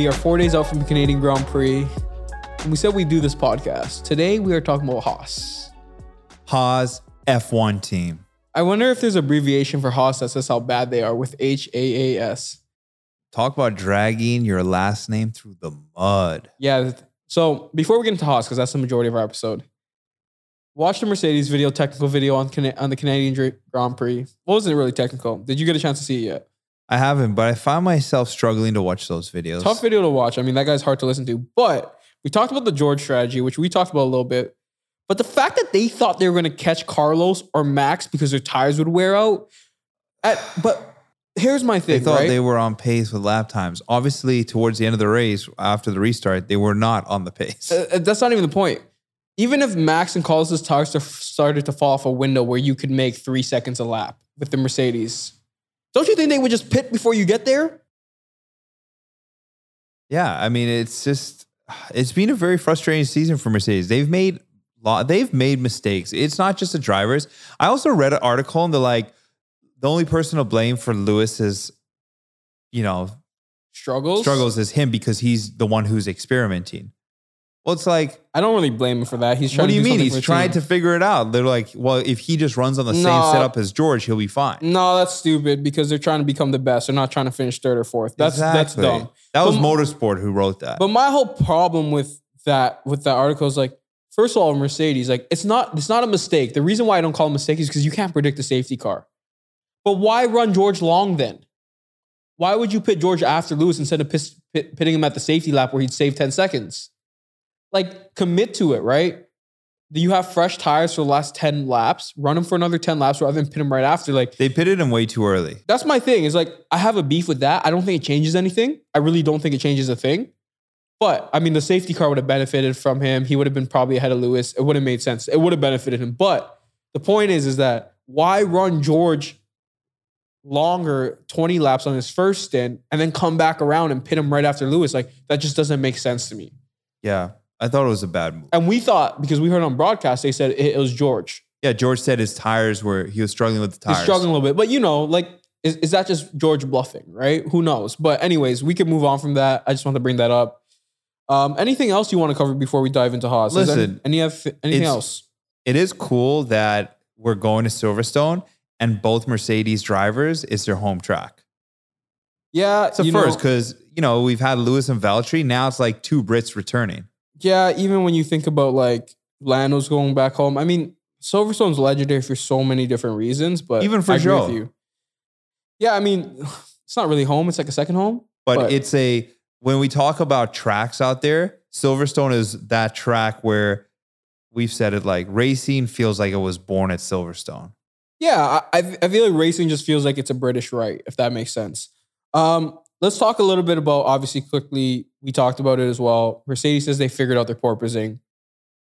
We are four days out from the Canadian Grand Prix. And we said we'd do this podcast. Today we are talking about Haas. Haas F1 team. I wonder if there's abbreviation for Haas that says how bad they are with H A A S. Talk about dragging your last name through the mud. Yeah. So before we get into Haas, because that's the majority of our episode, watch the Mercedes video, technical video on on the Canadian Grand Prix. What wasn't really technical? Did you get a chance to see it yet? I haven't, but I find myself struggling to watch those videos. Tough video to watch. I mean, that guy's hard to listen to. But we talked about the George strategy, which we talked about a little bit. But the fact that they thought they were going to catch Carlos or Max because their tires would wear out. At, but here's my thing. They thought right? they were on pace with lap times. Obviously, towards the end of the race, after the restart, they were not on the pace. Uh, uh, that's not even the point. Even if Max and Carlos's tires started to fall off a window where you could make three seconds a lap with the Mercedes, don't you think they would just pit before you get there? Yeah, I mean, it's just it's been a very frustrating season for Mercedes. They've made lot they've made mistakes. It's not just the drivers. I also read an article and they're like the only person to blame for Lewis's, you know, Struggles. struggles is him because he's the one who's experimenting. Well, it's like, I don't really blame him for that. He's trying what do to you mean? He's trying to figure it out. They're like, well, if he just runs on the same setup as George, he'll be fine. No, that's stupid because they're trying to become the best. They're not trying to finish third or fourth. That's that's dumb. That was But- Motorsport who wrote that. But my whole problem with that with that article is like, first of all, Mercedes, like it's not it's not a mistake. The reason why I don't call it a mistake is because you can't predict the safety car. But why run George long then? Why would you pit George after Lewis instead of pis- pit, pitting him at the safety lap where he'd save 10 seconds? Like, commit to it, right? Do you have fresh tires for the last 10 laps? Run them for another 10 laps rather than pit him right after. Like, they pitted him way too early. that's my thing. Is like I have a beef with that. I don't think it changes anything. I really don't think it changes a thing. But I mean, the safety car would have benefited from him. He would have been probably ahead of Lewis. It would have made sense. It would have benefited him. But the point is, is that why run George longer, 20 laps on his first stint, and then come back around and pit him right after Lewis? Like that just doesn't make sense to me. Yeah, I thought it was a bad move. And we thought because we heard on broadcast, they said it, it was George. Yeah, George said his tires were he was struggling with the tires. He's struggling a little bit, but you know, like, is, is that just George bluffing, right? Who knows? But anyways, we can move on from that. I just want to bring that up. Um, anything else you want to cover before we dive into Haas? Listen, any, any anything else? It is cool that we're going to Silverstone and both Mercedes drivers is their home track. Yeah, It's a first because you know we've had Lewis and Valtteri. Now it's like two Brits returning. Yeah. Even when you think about like Lando's going back home, I mean, Silverstone's legendary for so many different reasons. But Even for I agree with you. Yeah, I mean, it's not really home. It's like a second home. But, But- it's a when we talk about tracks out there, Silverstone is that track where we've said it like racing feels like it was born at Silverstone. Yeah, I, I I feel like racing just feels like it's a British right, if that makes sense. Um, let's talk a little bit about obviously quickly. We talked about it as well. Mercedes says they figured out their porpoising.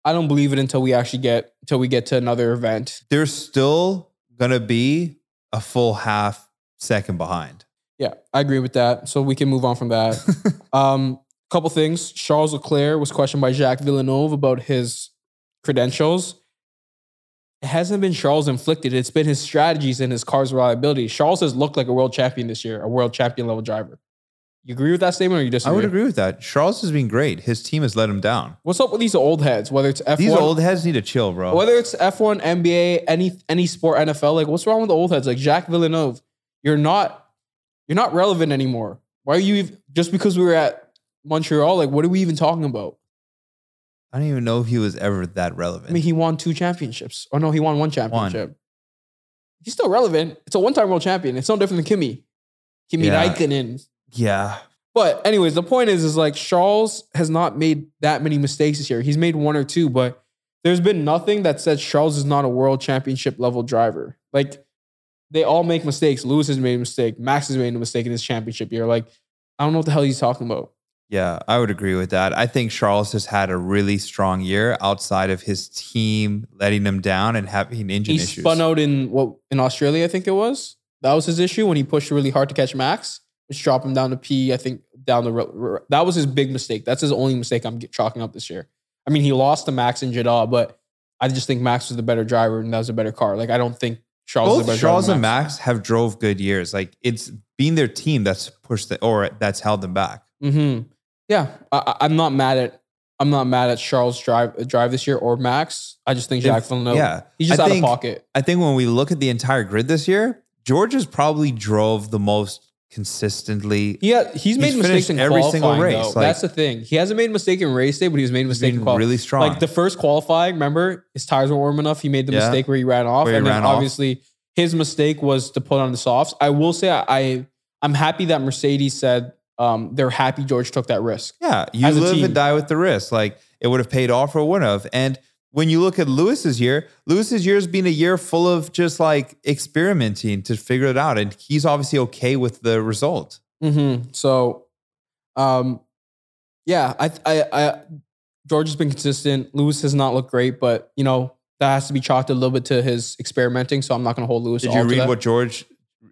I don't believe it until we actually get until we get to another event. There's still gonna be a full half second behind. Yeah, I agree with that. So we can move on from that. um, couple things. Charles Leclerc was questioned by Jacques Villeneuve about his credentials. It hasn't been Charles inflicted. It's been his strategies and his car's reliability. Charles has looked like a world champion this year, a world champion level driver. You agree with that statement or you disagree? I would agree with that. Charles has been great. His team has let him down. What's up with these old heads? Whether it's F1, These old heads need to chill, bro. whether it's F1, NBA, any any sport, NFL, like what's wrong with the old heads? Like Jack Villeneuve, you're not you're not relevant anymore. Why are you even, just because we were at Montreal? Like, what are we even talking about? I don't even know if he was ever that relevant. I mean, he won two championships. Oh no, he won one championship. He's still relevant. It's a one-time world champion. It's no different than Kimi. Kimi Yeah. Raikkonen. yeah. But anyways, the point is, is like Charles has not made that many mistakes this year. He's made one or two, but there's been nothing that says Charles is not a world championship level driver. Like they all make mistakes. Lewis has made a mistake. Max has made a mistake in his championship year. Like I don't know what the hell he's talking about. Yeah, I would agree with that. I think Charles has had a really strong year outside of his team letting him down and having engine He issues. spun out in what in Australia, I think it was. That was his issue when he pushed really hard to catch Max, which dropped him down to P. I think down the road. That was his big mistake. That's his only mistake I'm chalking up this year. I mean, he lost to Max in Jeddah, but I just think Max was the better driver and that was a better car. Like I don't think Charles Both Charles and than Max have drove good years. Like it's been their team that's pushed the, or that's held them back. hmm Yeah, I, I'm not mad at I'm not mad at Charles' drive drive this year or Max. I just think Jacques Villeneuve. yeah. he's just I out think- of pocket. I think when we look at the entire grid this year, George has probably drove the most consistently. He had, he's made He's mistakes in every single race, like- That's the thing. He hasn't made a mistake in race day, but he's made a mistake in been qualifying. really strong. Like the first qualifying, remember his tires weren't warm enough. He made the Yeah. mistake where he ran off, he and then off. obviously his mistake was to put on the softs. I will say I, I I'm happy that Mercedes said um, they're happy George took that risk. Yeah, you live team. and die with the risk. Like it would have paid off or wouldn't have. And when you look at Lewis's year, Lewis's year has been a year full of just like experimenting to figure it out, and he's obviously okay with the result. Mm-hmm. So, um, yeah, I, I, I, George has been consistent. Lewis has not looked great, but you know that has to be chalked a little bit to his experimenting. So I'm not going to hold Lewis. Did you read what George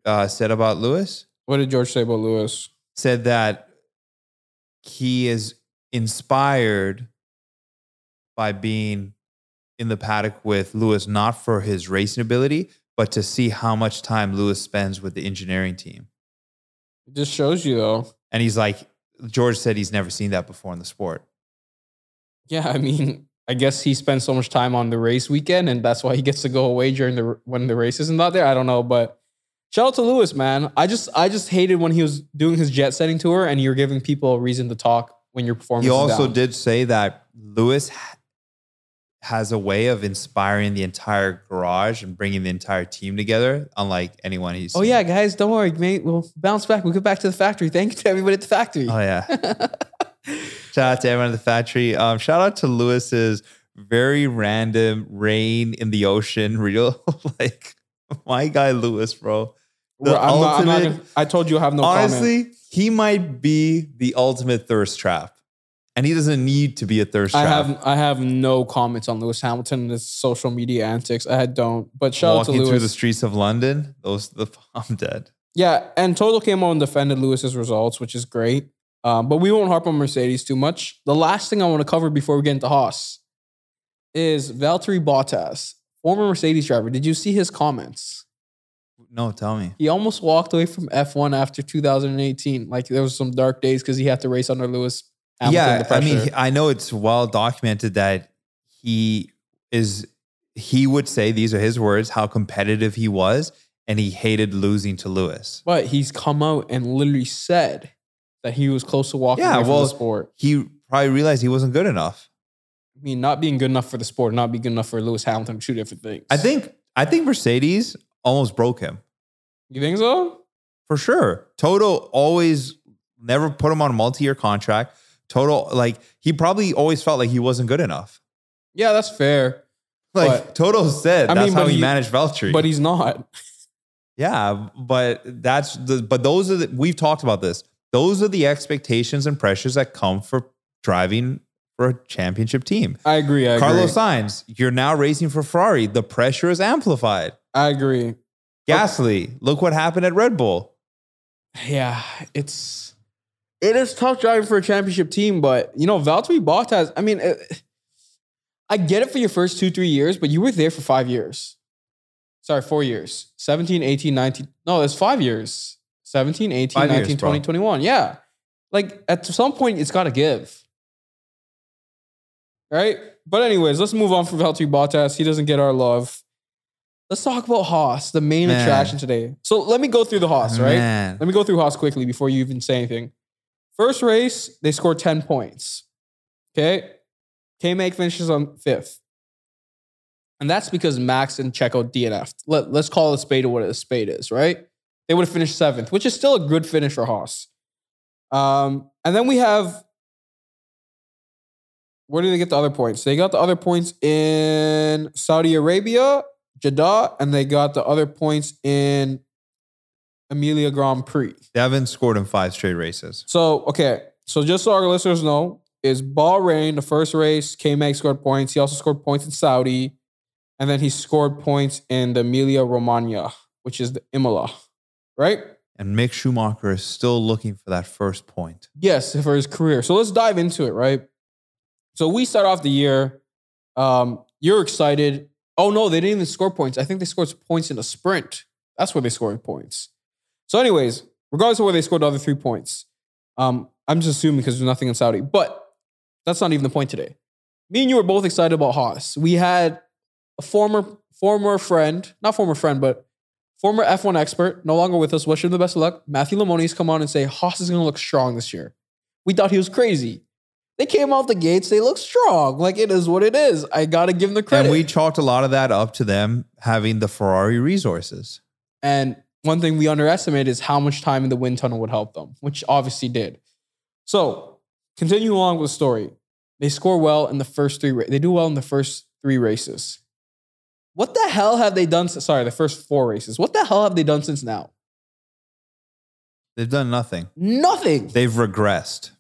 uh, said about Lewis? What did George say about Lewis? Said that he is inspired by being in the paddock with Lewis, not for his racing ability, but to see how much time Lewis spends with the engineering team. It just shows you though. And he's like, George said he's never seen that before in the sport. Yeah, I mean, I guess he spends so much time on the race weekend, and that's why he gets to go away during the when the race isn't out there. I don't know, but shout out to Lewis, man. I just I just hated when he was doing his jet setting tour, and you're giving people a reason to talk when your performance. He is also down. did say that Lewis ha- has a way of inspiring the entire garage and bringing the entire team together, unlike anyone he's. Oh seen. yeah, guys, don't worry, mate. We'll bounce back. We'll get back to the factory. Thank you to everybody at the factory. Oh yeah. shout out to everyone at the factory. Um, shout out to Lewis's very random rain in the ocean reel. like my guy Lewis, bro. The I'm not- I'm not gonna- I told you I have no comment. Honestly, he might be the ultimate thirst trap. And he doesn't need to be a thirst I trap. have I have no comments on Lewis Hamilton and his social media antics. I don't. But shout out to Walking Lewis. through the streets of London, those the I'm dead. Yeah, and Total came on and defended Lewis's results, which is great. Um, but we won't harp on Mercedes too much. The last thing I want to cover before we get into Haas is Valtteri Bottas, former Mercedes driver. Did you see his comments? No, tell me. He almost walked away from F1 after 2018. Like there was some dark days because he had to race under Lewis. Hamilton, yeah, I mean, I know it's well documented that he is. He would say these are his words how competitive he was, and he hated losing to Lewis. but he's come out and literally said that he was close to walking Yeah, away from the sport. He probably realized he wasn't good enough. I mean, not being good enough for the sport, not being good enough for Lewis Hamilton, two different things. I think. I think Mercedes almost broke him You think so? for sure. Toto always never put him on a multi-year contract. Toto, like he probably always felt like he wasn't good enough. Yeah, that's fair. Like But- Toto said, I that's mean, how he, he- managed Valtteri. But he's not. Yeah, but that's the but those are the we've talked about this. Those are the expectations and pressures that come for driving for a championship team. I agree. I Carlos agree. Sainz, you're now racing for Ferrari. The pressure is amplified. I agree. Gasly, look what happened at Red Bull. Yeah, it's it is tough driving for a championship team, but you know, Valtteri Bottas. I mean, it, I get it for your first two three years, but you were there for five years. Sorry, four years. 17, 18, 19. No, it's five years. 17, 18, Five 19, years, bro. 20, 21. Yeah. Like at some point, it's got to give. Right? But, anyways, let's move on from Valtteri Bottas. He doesn't get our love. Let's talk about Haas, the main Man. attraction today. So, let me go through the Haas, right? Man. Let me go through Haas quickly before you even say anything. First race, they scored 10 points. Okay. K Mag finishes on fifth. And that's because Max and Checo DNF'd. Let, let's call a spade what a spade is, right? They would have finished seventh, which is still a good finish for Haas. Um, and then we have where did they get the other points? They got the other points in Saudi Arabia, Jeddah, and they got the other points in Emilia Grand Prix. Haven't scored in five straight races. So, okay. So just so our listeners know, is Bahrain, the first race, K-Mag scored points. He also scored points in Saudi. And then he scored points in the Emilia Romagna, which is the Imola. Right? And Mick Schumacher is still looking for that first point. Yes, for his career. So let's dive into it, right? So we start off the year. Um, you're excited. Oh no, they didn't even score points. I think they scored points in a sprint. That's where they scored points. So, anyways, regardless of where they scored the other three points, um, I'm just assuming because there's nothing in Saudi, but that's not even the point today. Me and you were both excited about Haas. We had a former former friend, not former friend, but former F1 expert, no longer with us. Wish him the best of luck. Matthew Lamoni's come on and say Haas is going to look strong this year. We thought he was crazy. They came out the gates. They look strong. Like it is what it is. I got to give them the credit. And we chalked a lot of that up to them having the Ferrari resources. And one thing we underestimated is how much time in the wind tunnel would help them, which obviously did. So, continue along with the story. They score well in the first three. Ra- they do well in the first three races. What the hell have they done? Since, sorry, the first four races. What the hell have they done since now? They've done nothing. Nothing, They've regressed.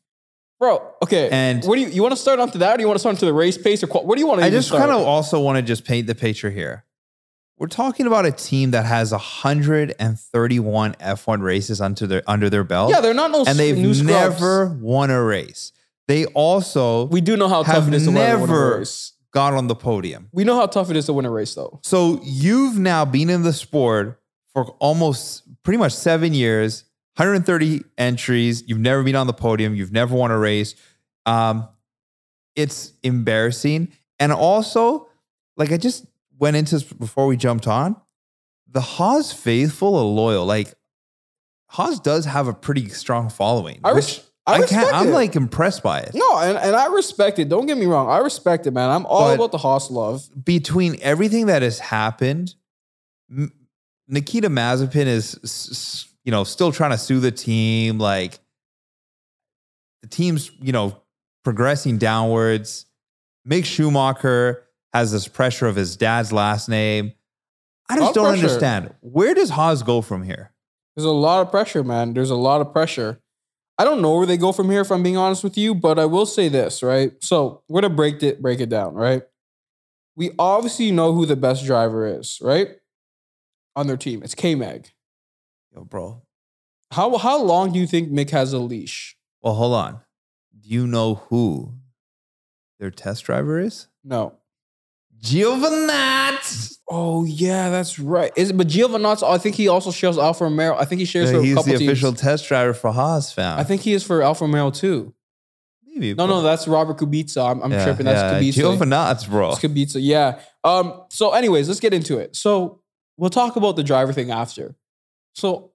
Bro. Okay, And- what do you you want to start onto that, or do you want to start onto the race pace, or qual- what do you want to? I just kind of also want to just paint the picture here. We're talking about a team that has 131 F1 races under their under their belt. yeah, they're not no and they've new scrubs. never won a race. They also We do know how tough have it is to win a never race. got on the podium. We know how tough it is to win a race, though. So you've now been in the sport for almost pretty much seven years, 130 entries. You've never been on the podium. You've never won a race. Um, it's embarrassing. And also, like I just went into this before we jumped on, the Haas faithful are loyal. Like Haas does have a pretty strong following. I, res- I, I can't, I'm it. like impressed by it. No, and, and I respect it. Don't get me wrong. I respect it, man. I'm all But- about the Haas love. between everything that has happened, Nikita Mazepin is, you know, still trying to sue the team. Like the team's, you know, progressing downwards. Mick Schumacher has this pressure of his dad's last name. I just don't pressure. understand. Where does Haas go from here? There's a lot of pressure, man. There's a lot of pressure. I don't know where they go from here, if I'm being honest with you, but I will say this, right? So we're gonna break it, break it down, right? We obviously know who the best driver is, right? On their team. It's K Mag. Yo, bro. How how long do you think Mick has a leash? Well, hold on. Do you know who their test driver is? No. Giovinazzi. Oh yeah, that's right. Is it but Giovinazzi? I think he also shares Alfa Romeo. I think he shares a He's couple the teams. official test driver for Haas, fam. I think he is for Alfa Romeo too. Maybe. No, no, that's Robert Kubica. I'm, I'm Yeah, tripping. That's yeah. Kubica. Giovinazzi, bro. It's Kubica. Yeah. Um. So, anyways, let's get into it. So, we'll talk about the driver thing after. So,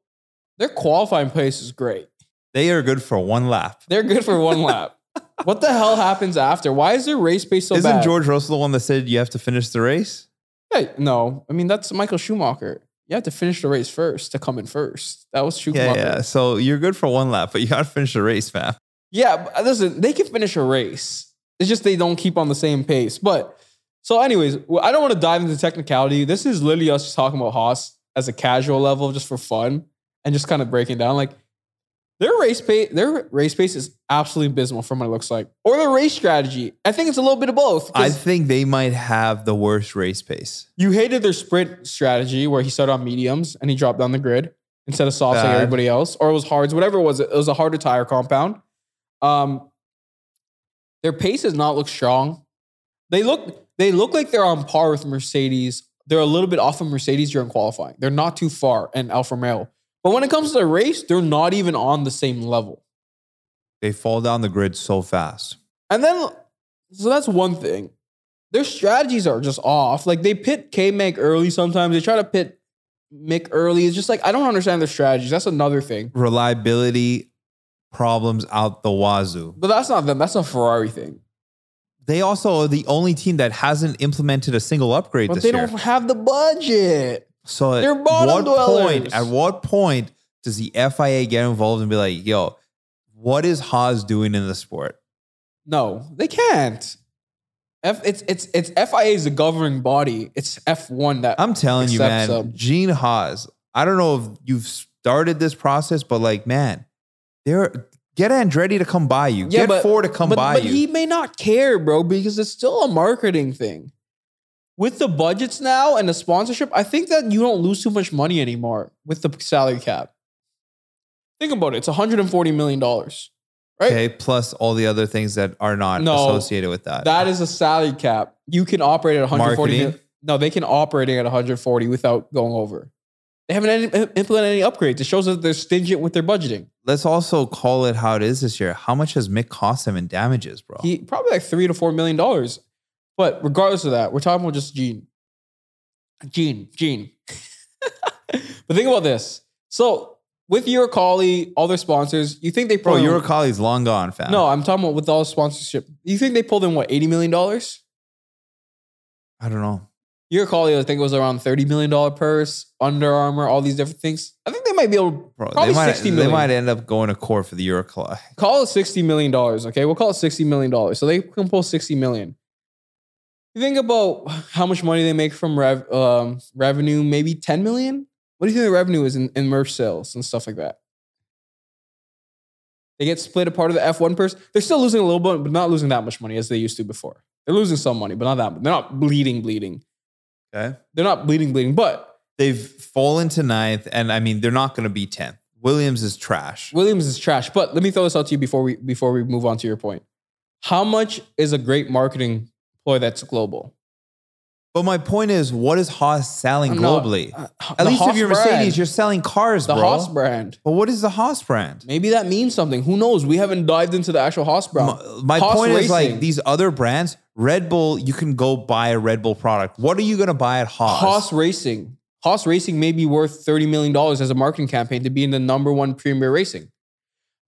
their qualifying place is great. They are good for one lap. They're good for one lap. What the hell happens after? Why is their race pace so Isn't bad? George Russell the one that said you have to finish the race? Hey, no, I mean that's Michael Schumacher. You have to finish the race first to come in first. That was Schumacher. Yeah, yeah. So you're good for one lap, but you got to finish the race, fam. Yeah, but uh, listen, they can finish a race. It's just they don't keep on the same pace. But so, anyways, I don't want to dive into technicality. This is literally us just talking about Haas as a casual level, just for fun, and just kind of breaking down. Like their race pace, their race pace is absolutely abysmal from what it looks like, or their race strategy. I think it's a little bit of both I think they might have the worst race pace. you hated their sprint strategy where he started on mediums and he dropped down the grid instead of softs like everybody else, or it was hards, whatever it was. It was a harder tire compound. Um, their pace does not look strong. They look they look like they're on par with Mercedes. They're a little bit off of Mercedes during qualifying. They're not too far and Alfa Romeo. But when it comes to the race, they're not even on the same level. They fall down the grid so fast. And then, so that's one thing. Their strategies are just off. Like they pit K Meg early sometimes. They try to pit Mick early. It's just like I don't understand their strategies. That's another thing. Reliability problems out the wazoo. But that's not them. That's a Ferrari thing. They also are the only team that hasn't implemented a single upgrade But this they year. don't have the budget. So at They're bottom what point? At what point does the FIA get involved and be like, "Yo, what is Haas doing in the sport?" No, they can't. F it's it's it's FIA is the governing body. It's F1 that I'm telling you, man, them. Gene Haas. I don't know if you've started this process, but like, man, they're get Andretti to come buy you. Yeah, get but- Ford to come but, buy but you. But he may not care, bro, because it's still a marketing thing. With the budgets now and the sponsorship, I think that you don't lose too much money anymore with the salary cap. Think about it. It's 140 million dollars. Right? okay, plus all the other things that are not No, associated with that. That is a salary cap. You can operate at 140 Marketing? No, they can operate at 140 without going over. They haven't any, uh, implemented any upgrades. It shows that they're stingent with their budgeting. Let's also call it how it is this year. How much has Mick cost him in damages, bro? He probably like three to four million dollars. But regardless of that, we're talking about just Gene. Gene, Gene. but think about this. So with Uralkali, all their sponsors, you think they bro, pulled in- Uralkali's long gone, fam. No, I'm talking about with all the sponsorship. You think they pulled in what, $80 million? I don't know. Uralkali, I think it was around $30 million purse, Under Armour, all these different things. I think they might be able Bro, Probably they might, 60 they might end up going to court for the Uralkali. call it $60 million, okay? We'll call it $60 million. So they can pull 60 million. You think about how much money they make from rev, um, revenue, maybe 10 million? What do you think the revenue is in, in merch sales and stuff like that? They get split a part of the F1 purse. They're still losing a little bit, but not losing that much money as they used to before. They're losing some money, but not that much. They're not bleeding, bleeding. Okay. They're not bleeding, bleeding, but They've fallen to ninth, and I mean, they're not going to be 10th. Williams is trash. Williams is trash. But let me throw this out to you before we before we move on to your point. How much is a great marketing ploy that's global? But my point is, what is Haas selling No, globally? uh, At the least Haas if you're brand. Mercedes, you're selling cars, the bro. Haas brand. But what is the Haas brand? Maybe that means something. Who knows? We haven't dived into the actual Haas brand. My, Haas point is like Racing. these other brands, Red Bull, you can go buy a Red Bull product. What are you going to buy at Haas? Haas Racing. Haas Racing may be worth $30 million as a marketing campaign to be in the number one premier racing.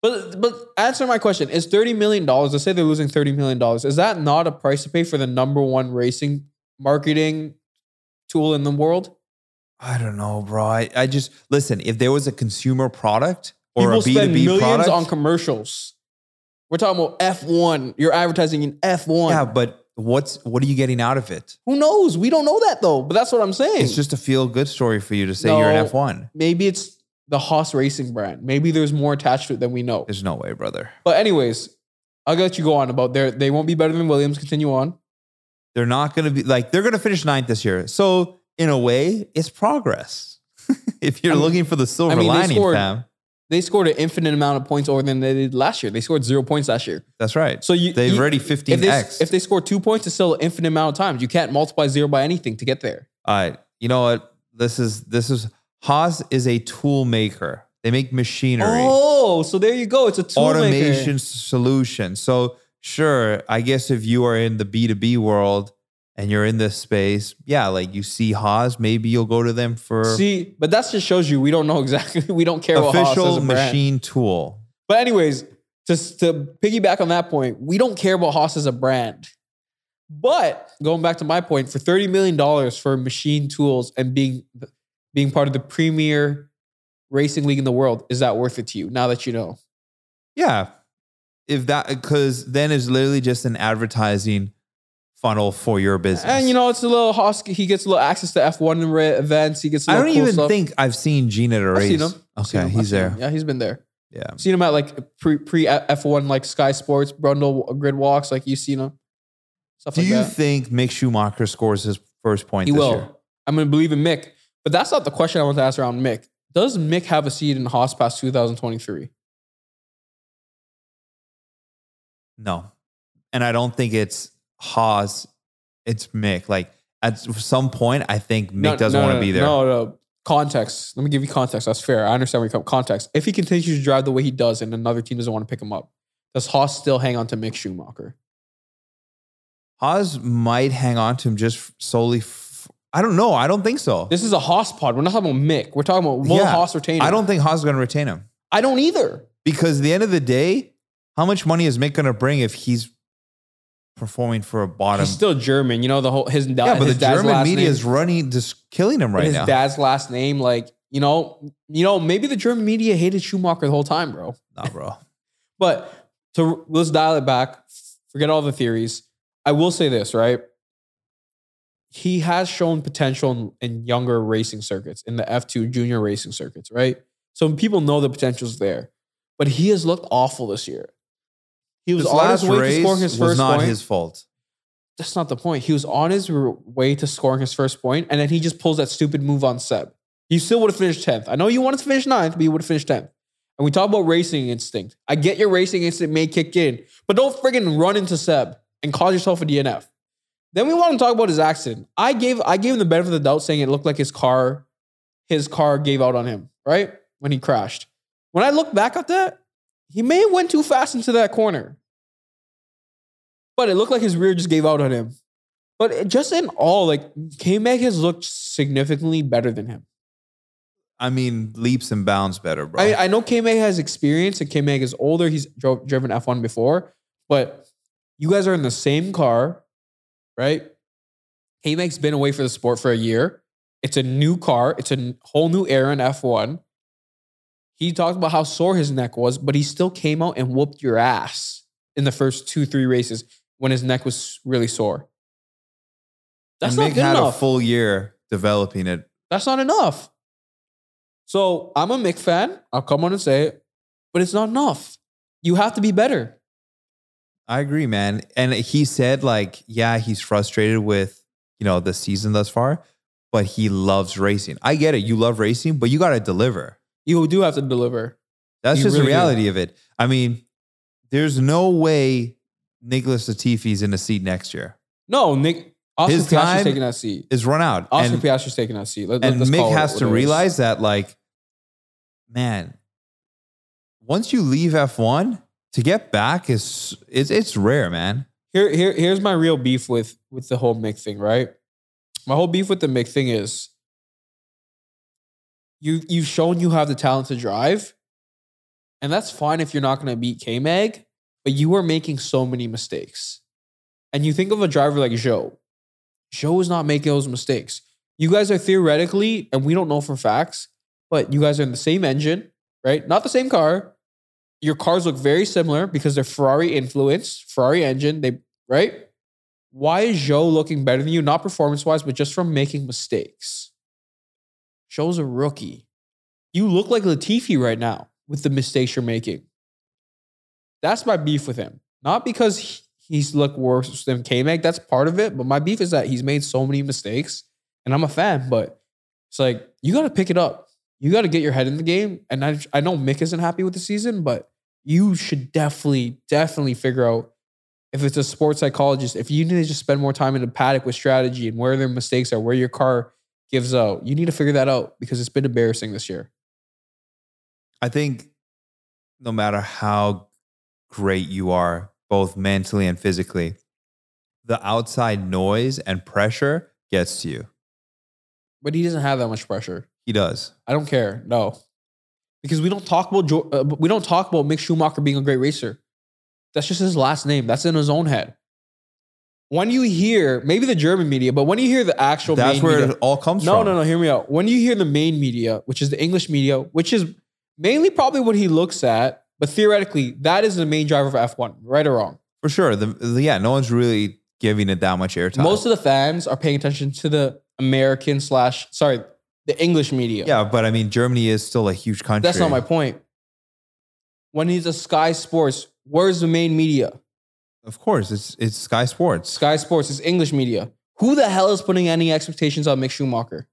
But but answer my question. Is $30 million, let's say they're losing $30 million, is that not a price to pay for the number one racing marketing tool in the world? I don't know, bro. I, I just listen. If there was a consumer product or People a B two B millions product, on commercials. We're talking about F1. You're advertising in F1. yeah. But what's what are you getting out of it? Who knows? We don't know that though. But that's what I'm saying. It's just a feel good story for you to say you're an F one. maybe it's the Haas Racing brand. Maybe there's more attached to it than we know. There's no way, brother. But anyways, I'll let you go on about their. They won't be better than Williams. Continue on. They're not going to be like they're going to finish ninth this year. So in a way, it's progress. if you're I mean- looking for the silver I mean, they lining, scored- fam, They scored an infinite amount of points over than they did last year. They scored zero points last year. that's right. So you They've you- already 15x. if they score two points, it's still an infinite amount of times. You can't multiply zero by anything to get there. All right. You know what? This is this is Haas is a tool maker. They make machinery, Oh, so there you go. It's a tool maker. automation solution. So sure, I guess if you are in the B2B world and you're in this space, yeah, like you see Haas, maybe you'll go to them for See, but that just shows you we don't know exactly. We don't care Haas official a brand. machine tool. But anyways, just to piggyback on that point, we don't care about Haas as a brand. But going back to my point, for thirty million dollars for machine tools and being being part of the premier racing league in the world, is that worth it to you? Now that you know, Yeah. If that because then it's literally just an advertising funnel for your business. and you know, it's a little Haas. He gets a little access to F one events. He gets. I I don't even think I've seen Gene at a race. I've seen him. I've Okay, him. I've he's seen there. him. Yeah, he's been there. Yeah. Seen him at like pre pre F one like Sky Sports, Brundle grid walks. Like you've seen him. Stuff Do like you that. think Mick Schumacher scores his first point He this will. year? I'm going to believe in Mick. But that's not the question I want to ask around Mick. Does Mick have a seed in Haas past 2023? No. And I don't think it's Haas, it's Mick. Like at some point, I think Mick No, doesn't no, want to no, be there. No, no. Context. Let me give you context. That's fair. I understand where you come. Context. If he continues to drive the way he does and another team doesn't want to pick him up, does Haas still hang on to Mick Schumacher? Haas might hang on to him just solely. F- I don't know. I don't think so. This is a Haas pod. We're not talking about Mick. We're talking about will Yeah. Haas retain him? I don't think Haas is going to retain him I don't either. because at the end of the day, how much money is Mick going to bring if he's performing for a bottom? He's still German. You know the whole his dad. yeah, but the dad's German last media name- is running, just killing him right his now. His dad's last name, like you know, you know, maybe the German media hated Schumacher the whole time, bro. nah, bro. But to let's dial it back. Forget all the theories. I will say this, right? He has shown potential in, in younger racing circuits, in the F2 junior racing circuits, right? So people know the potential's there. But he has looked awful this year. He was This on his way to scoring his was first not point. his fault. That's not the point. He was on his way to scoring his first point, and then he just pulls that stupid move on Seb. He still would have finished 10th. I know you wanted to finish ninth, but you would have finished 10th. And we talk about racing instinct. I get your racing instinct may kick in, but don't friggin' run into Seb and cause yourself a DNF. Then we want to talk about his accident. I gave I gave him the benefit of the doubt, saying it looked like his car his car gave out on him, right? When he crashed. When I look back at that, he may have went too fast into that corner. But it looked like his rear just gave out on him. But it, just in all, like K Meg has looked significantly better than him. I mean, leaps and bounds better, bro. I, I know K Meg has experience and K Meg is older. He's drove, driven F1 before, but you guys are in the same car, right? K Meg's been away for the sport for a year. It's a new car, it's a whole new era in F1. He talked about how sore his neck was, but he still came out and whooped your ass in the first two, three races when his neck was really sore. That's and not Mick good had enough. a full year developing it. That's not enough. So I'm a Mick fan. I'll come on and say it, but it's not enough. You have to be better. I agree, man. And he said, like, yeah, he's frustrated with, you know, the season thus far, but he loves racing. I get it. You love racing, but you got to deliver. You do have to deliver. That's You just really the do. reality of it. I mean, there's no way Nicholas Latifi's in the seat next year. No, Nick. Oscar His Piastri's time taking that seat. Is run out. Oscar and Piastri's taking that seat. Let, and Mick has to it is. realize that, like, man, once you leave F1, to get back is it's it's rare, man. Here, here, here's my real beef with with the whole Mick thing. Right, my whole beef with the Mick thing is you you've shown you have the talent to drive, and that's fine if you're not going to beat K Mag, but you are making so many mistakes. And you think of a driver like Joe. Joe is not making those mistakes. You guys are theoretically, and we don't know for facts, but you guys are in the same engine, right? Not the same car. Your cars look very similar because they're Ferrari influenced, Ferrari engine. They right. Why is Joe looking better than you? Not performance wise, but just from making mistakes. Joe's a rookie. You look like Latifi right now with the mistakes you're making. That's my beef with him. Not because he's looked worse than K-Mag. That's part of it. But my beef is that he's made so many mistakes. And I'm a fan, but it's like, you got to pick it up. You got to get your head in the game. And I, I know Mick isn't happy with the season, but you should definitely, definitely figure out if it's a sports psychologist, if you need to just spend more time in the paddock with strategy and where their mistakes are, where your car gives out, you need to figure that out because it's been embarrassing this year. I think no matter how great you are, both mentally and physically, the outside noise and pressure gets to you. But he doesn't have that much pressure. He does. I don't care. No, because we don't talk about uh, we don't talk about Mick Schumacher being a great racer. That's just his last name. That's in his own head. When you hear maybe the German media, but when you hear the actual That's where media, it all comes no, from. no, no. Hear me out. When you hear the main media, which is the English media, which is mainly probably what he looks at, but theoretically, that is the main driver of F1, right or wrong. For sure. The, the- yeah, no one's really giving it that much airtime. Most of the fans are paying attention to the American slash sorry, the English media. yeah, but I mean, Germany is still a huge country. That's not my point. When he's a Sky Sports, where's the main media? Of course, it's it's Sky Sports. Sky Sports is English media. Who the hell is putting any expectations on Mick Schumacher?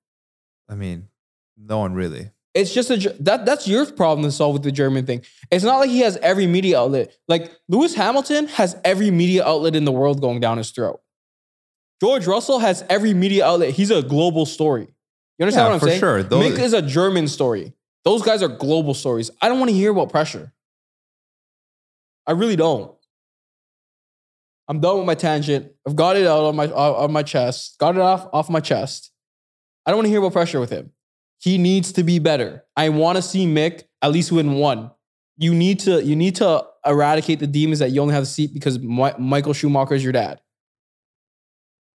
I mean, no one really. It's just a that that's your problem to solve with the German thing. It's not like he has every media outlet. Like Lewis Hamilton has every media outlet in the world going down his throat. George Russell has every media outlet. He's a global story. You understand Yeah, what I'm for saying? sure. Those- Mick is a German story. Those guys are global stories. I don't want to hear about pressure. I really don't. I'm done with my tangent. I've got it out on my on my chest. Got it off off my chest. I don't want to hear about pressure with him. He needs to be better. I want to see Mick at least win one. You need to you need to eradicate the demons that you only have a seat because Mi- Michael Schumacher is your dad.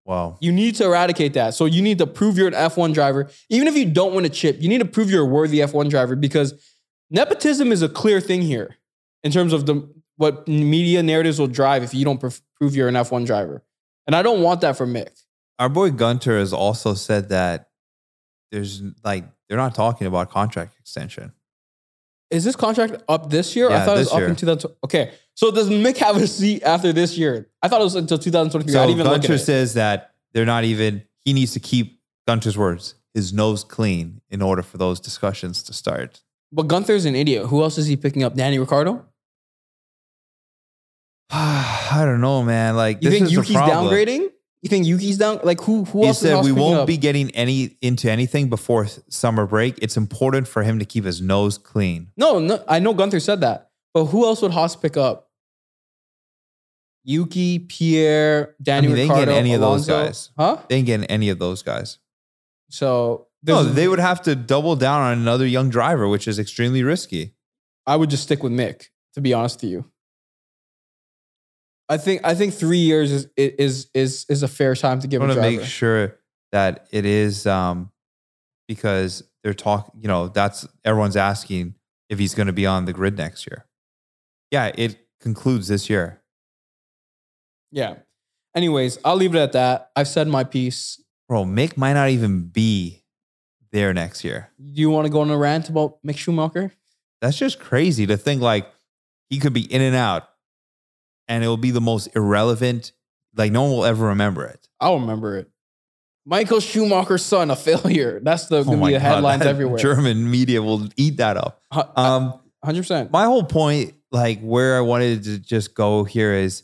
Wow. You need to eradicate that. So you need to prove you're an F1 driver. Even if you don't win a chip, you need to prove you're a worthy F1 driver because nepotism is a clear thing here in terms of the what media narratives will drive if you don't pr- prove you're an F1 driver. And I don't want that for Mick. Our boy Gunter has also said that there's like they're not talking about contract extension. Is this contract up this year? I thought it was up year. in 2000. Okay. So does Mick have a seat after this year? I thought it was until 2023. I So didn't even look at Gunter says that they're not even. He needs to keep Gunter's words, his nose clean, in order for those discussions to start. But Gunther's an idiot. Who else is he picking up? Danny Ricciardo? I don't know, man. Like You think is Yuki's downgrading? You think Yuki's down? Like who? Who He else? is said we won't up? be getting any into anything before summer break. It's important for him to keep his nose clean. No, no. I know Gunther said that, but who else would Haas pick up? Yuki, Pierre, Daniel I mean, they ain't getting any of those guys. huh? They ain't getting any of those guys. So No, they would have to double down on another young driver, which is extremely risky. I would just stick with Mick. To be honest with you, I think I think three years is is is is a fair time to give I a want to make sure that it is um, because they're talking. You know, that's everyone's asking if he's going to be on the grid next year. Yeah, it concludes this year. Yeah. Anyways, I'll leave it at that. I've said my piece. Bro, Mick might not even be there next year. Do you want to go on a rant about Mick Schumacher? That's just crazy to think like he could be in and out and it will be the most irrelevant, like no one will ever remember it. I'll remember it. Michael Schumacher's son, a failure. That's the, Oh gonna my be the headlines everywhere. German media will eat that up. Um, 100%. my whole point, like where I wanted to just go here is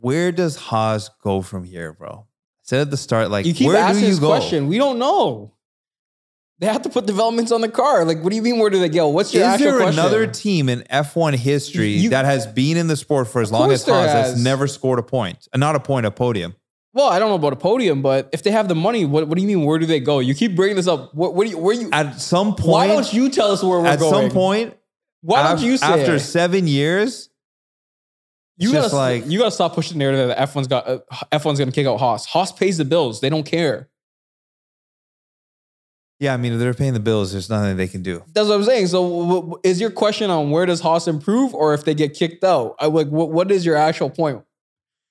where does Haas go from here, bro? I said at the start, like you keep where do asking you this go? question. We don't know. They have to put developments on the car. Like, what do you mean? Where do they go? What's your Is there question? another team in F1 history You- that has been in the sport for as long as Haas that's has. never scored a point? Uh, Not a point, a podium. Well, I don't know about a podium, but if they have the money, what, what do you mean? Where do they go? You keep bringing this up. What, what do you? Where you? At some point, why don't you tell us where we're at going? At some point, why don't af- you say after it? seven years, You gotta just like- you gotta stop pushing the narrative that F1's got uh, F1's gonna kick out Haas. Haas pays the bills. They don't care. Yeah, I mean, if they're paying the bills, there's nothing they can do. That's what I'm saying. So, w- w- is your question on where does Haas improve, or if they get kicked out? I like what, what is your actual point?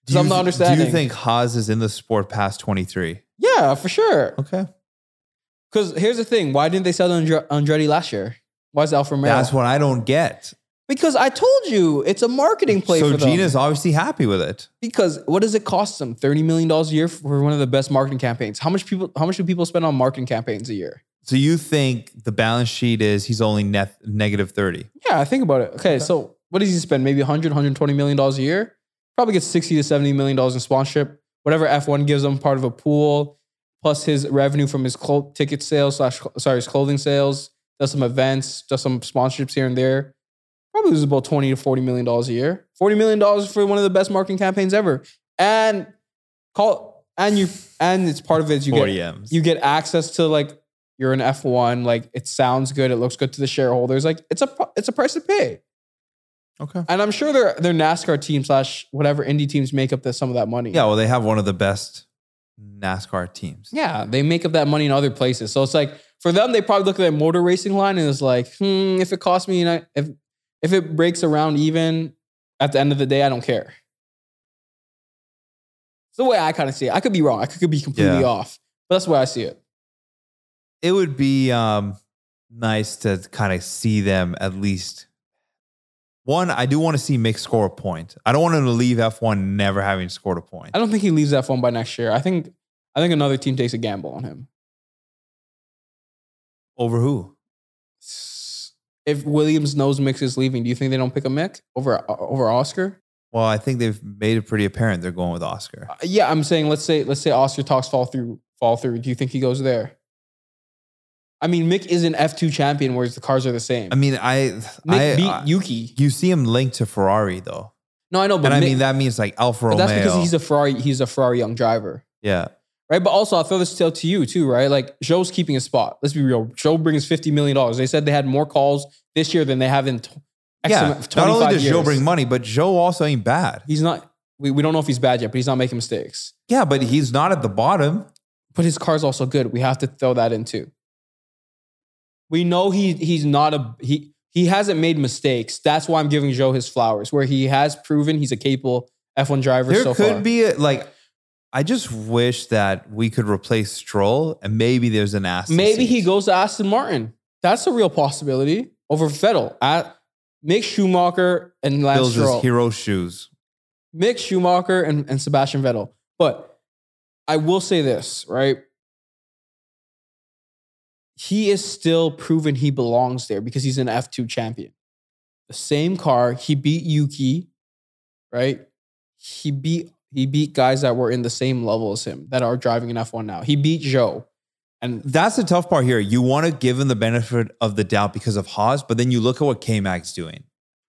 Do I'm not understanding. Do you think Haas is in the sport past 23? Yeah, for sure. Okay. Because here's the thing: why didn't they sell Andre- Andretti last year? Why is Alfa Romeo? That's what I don't get. Because I told you it's a marketing play so for them. Gene's obviously happy with it. because what does it cost them? Thirty million dollars a year for one of the best marketing campaigns. How much people? How much do people spend on marketing campaigns a year? So you think the balance sheet is he's only net negative 30? Yeah, I think about it. Okay, so what does he spend? Maybe 100, 120 million dollars a year. Probably gets 60 to 70 million dollars in sponsorship. Whatever F1 gives him, part of a pool, plus his revenue from his ticket sales slash sorry, his clothing sales, does some events, does some sponsorships here and there. Loses about 20 to 40 million dollars a year. 40 million dollars for one of the best marketing campaigns ever. And call and you and it's part of it is you 40 get M's. you get access to like you're an F1, like it sounds good, it looks good to the shareholders. Like it's a it's a price to pay. okay. And I'm sure their their NASCAR team slash whatever indie teams make up the, some of that money. Yeah, well, they have one of the best NASCAR teams. Yeah, they make up that money in other places. So it's like for them, they probably look at their motor racing line and it's like, hmm, if it costs me, if if it breaks around even at the end of the day, I don't care. It's the way I kind of see it. I could be wrong. I could be completely Yeah. off, but that's the way I see it. It would be um, nice to kind of see them at least. One, I do want to see Mick score a point. I don't want him to leave F1 never having scored a point. I don't think he leaves F1 by next year. I think I think another team takes a gamble on him. Over who? If Williams knows Mick is leaving, do you think they don't pick a Mick over over Oscar? Well, I think they've made it pretty apparent they're going with Oscar. Uh, Yeah, I'm saying let's say let's say Oscar talks fall through fall through. Do you think he goes there? I mean, Mick is an F2 champion, whereas the cars are the same. I mean, I, Mick I, beat I- Yuki. you see him linked to Ferrari though, No, I know, but and I mean that means like Alfa Romeo. that's because he's a Ferrari. He's a Ferrari young driver, yeah, right? But also, I'll throw this tale to you too, right? Like Joe's keeping his spot. Let's be real. Joe brings fifty million dollars. They said they had more calls this year than they have in t- yeah. Not only 25 does Joe bring money, but Joe also ain't bad. He's not. We, we don't know if he's bad yet, but he's not making mistakes. Yeah, but he's not at the bottom. But his car's also good. We have to throw that in too. We know he he's not a he he hasn't made mistakes. That's why I'm giving Joe his flowers. Where he has proven he's a capable F1 driver There so could far. be a, like, I just wish that we could replace Stroll, and maybe there's an Aston. Maybe he goes to Aston Martin. That's a real possibility over Vettel. At Mick Schumacher and Lance fills his hero shoes. Mick Schumacher and, and Sebastian Vettel. But I will say this, right? He is still proven he belongs there because he's an F2 champion. The same car, he beat Yuki, right? He beat he beat guys that were in the same level as him that are driving an F1 now. He beat Joe. And That's the tough part here. You want to give him the benefit of the doubt because of Haas, but then you look at what K Mag's doing.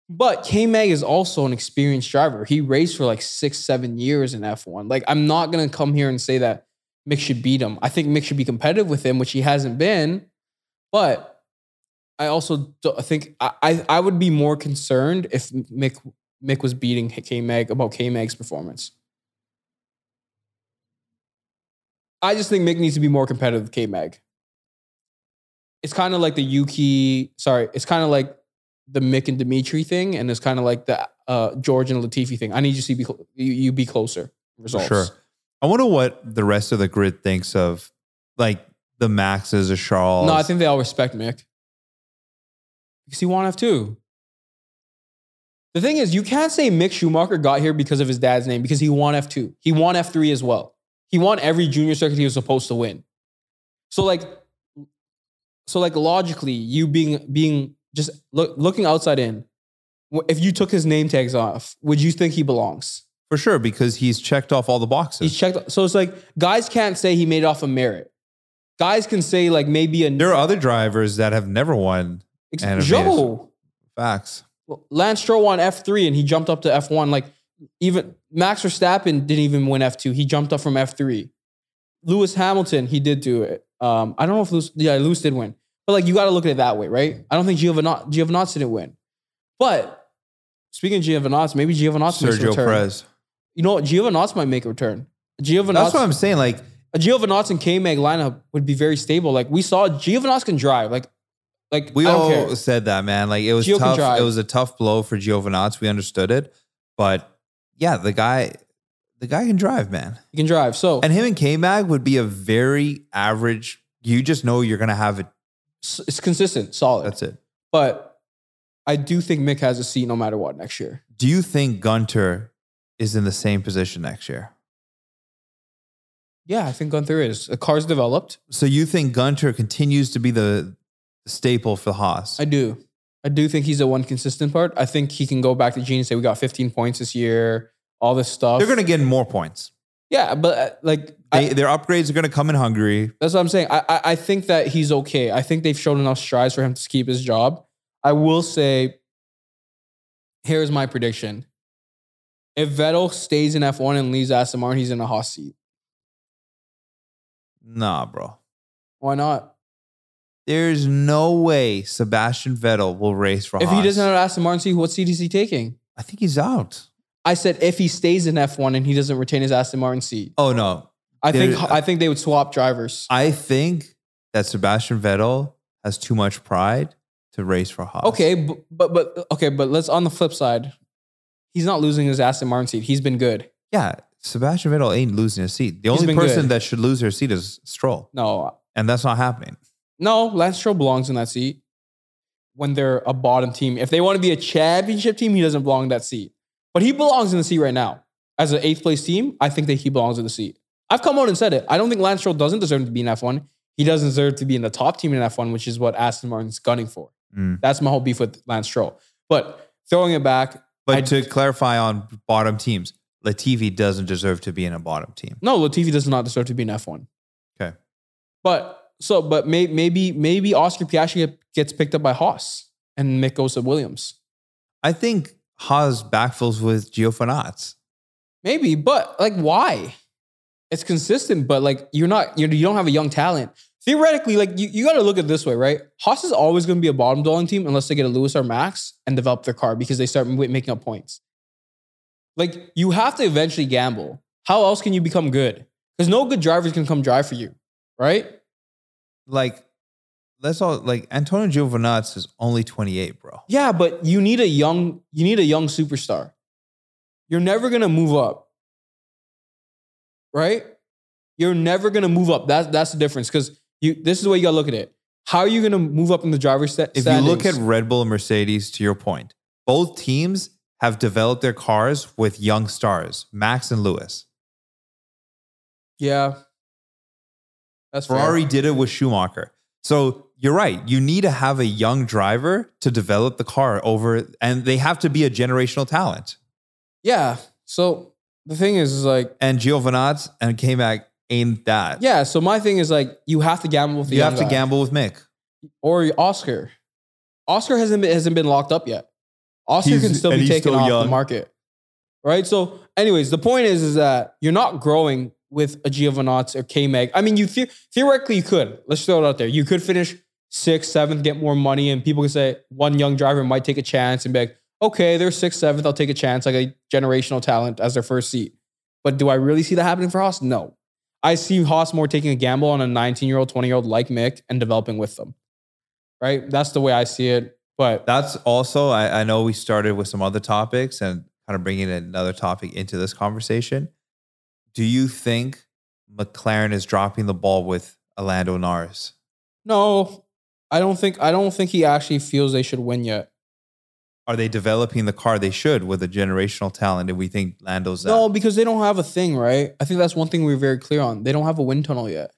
but K Mag is also an experienced driver. He raced for like six, seven years in F1. Like, I'm not gonna come here and say that Mick should beat him. I think Mick should be competitive with him, which he hasn't been. But I also think I, I I would be more concerned if Mick Mick was beating K Mag about K Mag's performance. I just think Mick needs to be more competitive with K Mag. It's kind of like the Yuki, sorry, it's kind of like the Mick and Dimitri thing, and it's kind of like the uh, George and Latifi thing. I need you to be cl- you, you be closer. Results. Sure. I wonder what the rest of the grid thinks of like the Maxes or Charles. No, I think they all respect Mick because he won F two. The thing is, you can't say Mick Schumacher got here because of his dad's name because he won F two. He won F three as well. He won every junior circuit he was supposed to win. So like, so like logically, you being being just look, looking outside in, if you took his name tags off, would you think he belongs? for sure because he's checked off all the boxes. He's checked. So it's like guys can't say he made it off of merit. Guys can say like maybe a there are other drivers that have never won. Ex- and a Joe. Facts. Lance Stroll won F3 and he jumped up to F1. Like even Max Verstappen didn't even win F2. He jumped up from F3. Lewis Hamilton, he did do it. Um, I don't know if Lewis, yeah, Lewis did win. But like you got to look at it that way, right? I don't think Giovinazzi, Giovinazzi didn't win. But speaking of Giovinazzi, maybe Giovinazzi makes a Sergio return. Perez. You know what? Giovinazzi might make a return. Giovinazzi, That's what I'm saying. Like, a Giovinazzi and K-Mag lineup would be very stable. Like we saw Giovinazzi can drive. Like, like we all care. said that, man. Like it was Gio tough. It was a tough blow for Giovinazzi. We understood it, but yeah, the guy, the guy can drive, man. He can drive. So And him and K Mag would be a very average. You just know you're gonna have it. it's consistent, solid. That's it. But I do think Mick has a seat no matter what next year. Do you think Gunter is in the same position next year? Yeah, I think Gunther is. The car's developed. So you think Gunter continues to be the staple for Haas? I do. I do think he's the one consistent part. I think he can go back to Gene and say, we got 15 points this year, all this stuff. They're gonna get more points. yeah, but uh, like, I- their upgrades are gonna come in Hungary. that's what I'm saying. I, I, I think that he's okay. I think they've shown enough strides for him to keep his job. I will say, here's my prediction. If Vettel stays in F1 and leaves Aston Martin, he's in a hot seat. Nah, bro. Why not? There's no way Sebastian Vettel will race for If Haas. he doesn't have Aston Martin seat, what seat is he taking? I think he's out. I said if he stays in F1 and he doesn't retain his Aston Martin seat. Oh no. I think I think they would swap drivers. I think that Sebastian Vettel has too much pride to race for Haas. Okay, but, but but okay, but let's on the flip side. He's not losing his Aston Martin seat. He's been good. Yeah, Sebastian Vettel ain't losing his seat. The He's only been person good. that should lose their seat is Stroll, No, and that's not happening. No, Lance Stroll belongs in that seat. When they're a bottom team, if they want to be a championship team, he doesn't belong in that seat. But he belongs in the seat right now. As an eighth place team, I think that he belongs in the seat. I've come out and said it. I don't think Lance Stroll doesn't deserve to be in F1. He doesn't deserve to be in the top team in F1, which is what Aston Martin's gunning for. Mm. That's my whole beef with Lance Stroll. But throwing it back, But I- to clarify on bottom teams, Latifi doesn't deserve to be in a bottom team. no, Latifi does not deserve to be in F1. Okay. But so, but may, maybe maybe Oscar Piastri gets picked up by Haas and Mick goes to Williams. I think Haas backfills with Giovinazzi. Maybe, but like, why? It's consistent, but like, you're not, you're, you don't have a young talent. Theoretically, like, you, you got to look at this way, right? Haas is always going to be a bottom dwelling team unless they get a Lewis or Max and develop their car because they start making up points. Like, you have to eventually gamble. How else can you become good? Because no good drivers can come drive for you, right? Like, let's all like Antonio Giovinazzi is only 28, bro. Yeah, but you need a young, you need a young superstar. You're never gonna move up. Right? You're never gonna move up. That's that's the difference. Because you this is the way you gotta look at it. How are you gonna move up in the driver's sta- If you look at? Red Bull and Mercedes, to your point, both teams have developed their cars with young stars, Max and Lewis. Yeah. That's fair. Ferrari did it with Schumacher. So you're right. You need to have a young driver to develop the car over, and they have to be a generational talent. Yeah. So the thing is, is like, And Giovinazzi and K-Mag ain't that. yeah. So my thing is like, you have to gamble with the You young have to guy. gamble with Mick. or Oscar. Oscar hasn't been, hasn't been locked up yet. Oscar He's- can still be taken still off the market, right? So, anyways, the point is, is that you're not growing with a Giovinazzi or K Mag. I mean, you the- theoretically you could. Let's throw it out there. You could finish sixth, seventh, get more money, and people can say one young driver might take a chance and be like, okay, they're sixth, seventh, I'll take a chance, like a generational talent as their first seat. But do I really see that happening for Haas? No. I see Haas more taking a gamble on a 19 year old, 20 year old like Mick and developing with them. Right? That's the way I see it. But That's also, I, I know we started with some other topics and kind of bringing another topic into this conversation. Do you think McLaren is dropping the ball with Orlando Norris? no, I don't think I don't think he actually feels they should win yet. Are they developing the car they should with a generational talent? And we think Lando's that. No, because they don't have a thing, right? I think that's one thing we were very clear on. They don't have a wind tunnel yet.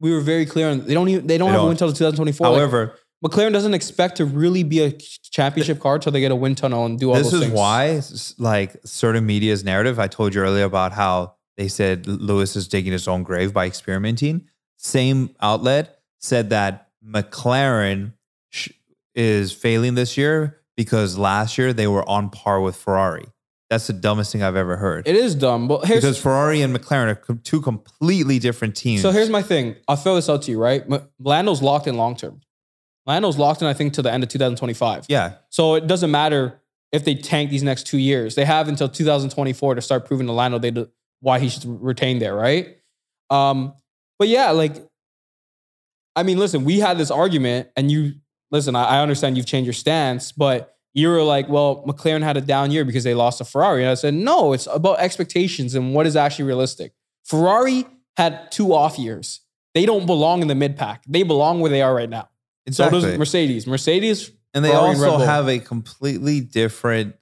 We were very clear on they don't even they don't They have a don't. wind tunnel 2024. Like, However, McLaren doesn't expect to really be a championship car until they get a wind tunnel and do all this those is why like certain media's narrative i told you earlier about how they said lewis is digging his own grave by experimenting same outlet said that mclaren sh- is failing this year because last year they were on par with ferrari that's the dumbest thing i've ever heard It is dumb, but here's because ferrari and mclaren are two completely different teams So here's my thing. I'll throw this out to you, right? Lando's locked in long term. Lando's locked in, I think, to the end of 2025. yeah So it doesn't matter if they tank these next two years. They have until 2024 to start proving to Lando they do, why he should retain there, right? Um, but yeah, like, I mean, listen, we had this argument, and you listen. I, I understand you've changed your stance, but you were like, well, McLaren had a down year because they lost to Ferrari, and I said, no, it's about expectations and what is actually realistic. Ferrari had two off years. They don't belong in the mid pack. They belong where they are right now. So does Mercedes. Mercedes and they Ferrari also Bull. have a completely different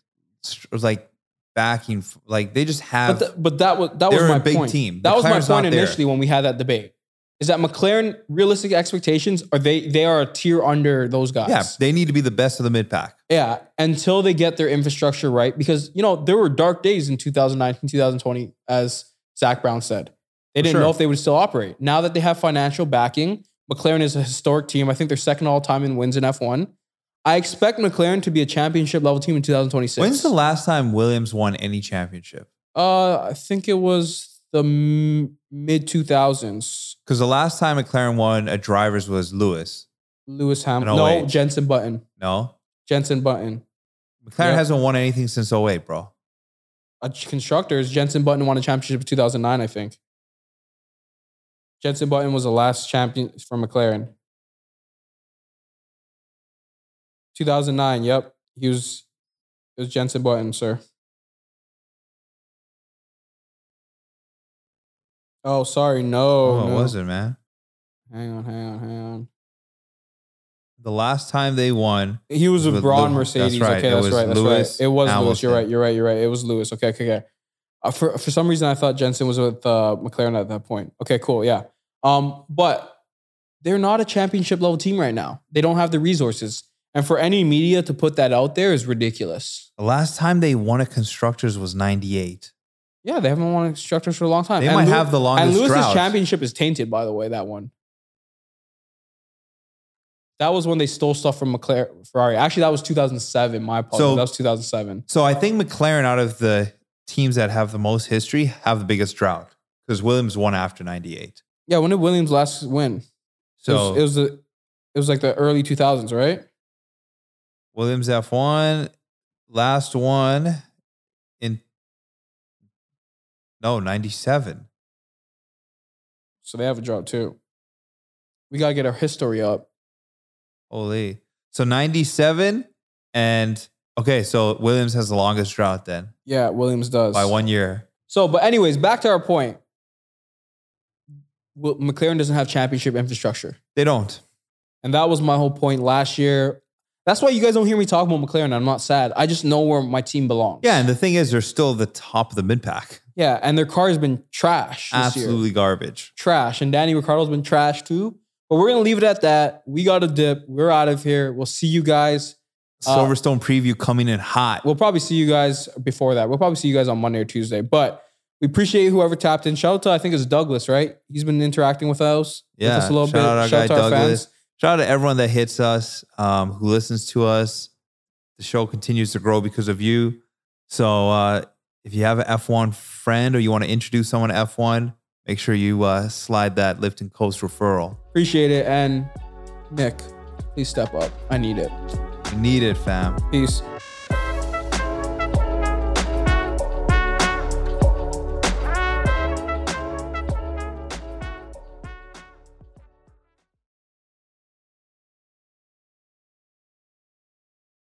like backing like they just have But, th- but that was that was my big point. team. That was my McLaren's point there. initially when we had that debate. Is that McLaren realistic expectations are they they are a tier under those guys? Yeah, they need to be the best of the mid pack. Yeah, until they get their infrastructure right. Because, you know, there were dark days in 2019, 2020, as Zak Brown said. They For didn't sure. know if they would still operate. Now that they have financial backing, McLaren is a historic team. I think they're second all time in wins in F1. I expect McLaren to be a championship level team in 2026. When's the last time Williams won any championship? Uh, I think it was the mid 2000s. Because the last time McLaren won a drivers was Lewis. Lewis Hamilton. No, 08. Jensen Button. No, Jensen Button. McLaren Yeah. hasn't won anything since 08, bro. Uh, constructors, Jensen Button won a championship in 2009, I think. Jensen Button was the last champion for McLaren. 2009, yep. He was, it was Jensen Button, sir. Oh, sorry. No. Oh, no. what was it, man? Hang on, hang on, hang on. The last time they won, He was a Brawn Mercedes. That's right. Okay, that's right. That's Lewis right. It was Lewis. You're right. You're right. You're right. It was Lewis. Okay, okay, okay. Uh, for for some reason, I thought Jensen was with uh, McLaren at that point. Okay, cool. Yeah. Um, but they're not a championship level team right now. They don't have the resources, and for any media to put that out there is ridiculous. the last time they won a constructors was 98. Yeah, they haven't won constructors for a long time. They And might Lew- have the longest And Lewis's drought. championship is tainted, by the way. That one. That was when they stole stuff from McLaren Ferrari. Actually, that was 2007. My apologies. So- that was 2007. So I think McLaren, out of the teams that have the most history, have the biggest drought because Williams won after 98. Yeah, when did Williams last win? So it was, it was the it was like the early 2000s, right? Williams F1, last won in no 97. So they have a drought too. We gotta get our history up. Holy. So 97 and okay, so Williams has the longest drought then Yeah, Williams does. by one year. So, but anyways, back to our point. Well, McLaren doesn't have championship infrastructure, They don't. and that was my whole point last year. That's why you guys don't hear me talk about McLaren. I'm not sad. I just know where my team belongs. Yeah, and the thing is, they're still the top of the mid pack. yeah, and their car has been trash this year. Absolutely garbage. trash. And Danny Ricciardo's been trash too. But we're gonna leave it at that. We got a dip. We're out of here. We'll see you guys Uh, Silverstone preview coming in hot. We'll probably see you guys before that. We'll probably see you guys on Monday or Tuesday. But we appreciate whoever tapped in. Shout out to I think it's Douglas, right? He's been interacting with us. with yeah, us a little shout bit. out our Shout guy out to our Douglas. fans. Shout out to everyone that hits us, um, who listens to us. The show continues to grow because of you. So uh, if you have an F1 friend or you want to introduce someone to F1, make sure you uh, slide that lift and coast referral. Appreciate it. And Nick, please step up. I need it. You need it, fam. Peace.